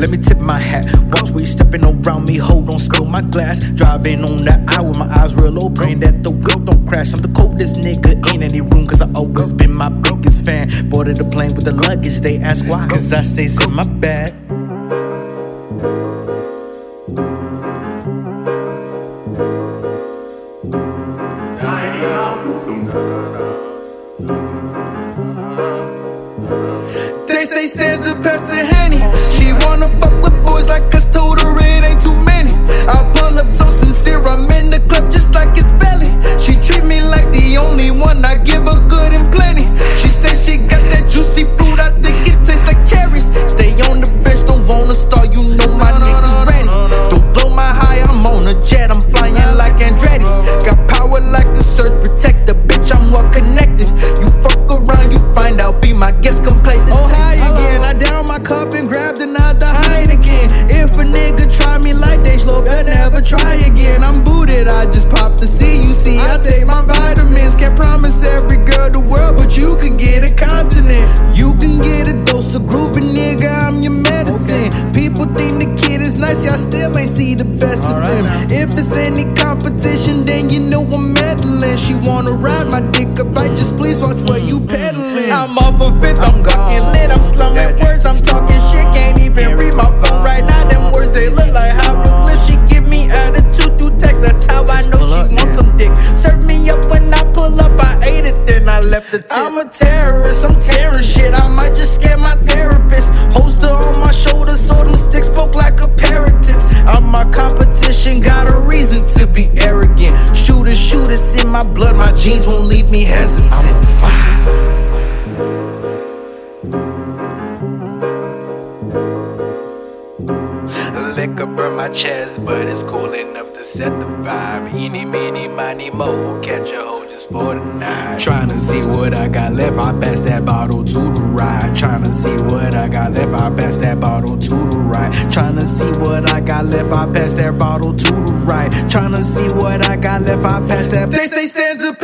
Let me tip my hat. Watch where you stepping around me. Hold on, spill my glass. Driving on that with my eyes real low. Praying that the wheel don't crash. I'm the coldest nigga in any room. Cause I always been my biggest fan. Boarded the plane with the luggage. They ask why. Cause I stays in my bag. They say Stanza past the Henny. Wanna fuck with boys like us, told her it ain't too many. I pull up so sincere, I'm in the club just like it's belly. She treat me like the only one, I give her good and plenty. She say she got that juicy fruit, I think it tastes like cherries. Stay on the bench, don't wanna start, you know my niggas ready. Don't blow my high, I'm on a jet, I'm flying like Andretti. Got power like a surge protector, bitch, I'm well connected. You fuck around, you find out, be my guest, come play the Oh, hi again. I down my cup and grabbed another a nigga try me like they slow, they'll never try again. I'm booted, I just popped the C. You see, I take my vitamins. Can't promise every girl the world, but you could get a continent. You can get a dose of groovy, nigga. I'm your medicine. People think the kid is nice, y'all still ain't see the best of him. If it's any competition, then you know I'm meddling. She wanna ride my dick up, I just please watch where you peddling. I'm off of fifth, I'm fucking lit, I'm slumming words, I'm talking I'm a terrorist, I'm tearing shit, I might just scare my therapist. Holster on my shoulder, so them sticks spoke like a parrot tits. I'm my competition, got a reason to be arrogant. Shooters, shooters in my blood, my jeans won't leave me hesitant. Liquor burn my chest, but it's cool enough to set the vibe. Eeny, meeny, miny, mo, catch a hoe just for the night. Tryna see what I got left, I pass that bottle to the right. Tryna see what I got left, I pass that bottle to the right. Tryna see what I got left, I pass that bottle to the right. Tryna see what I got left, I pass that. They say Stanza past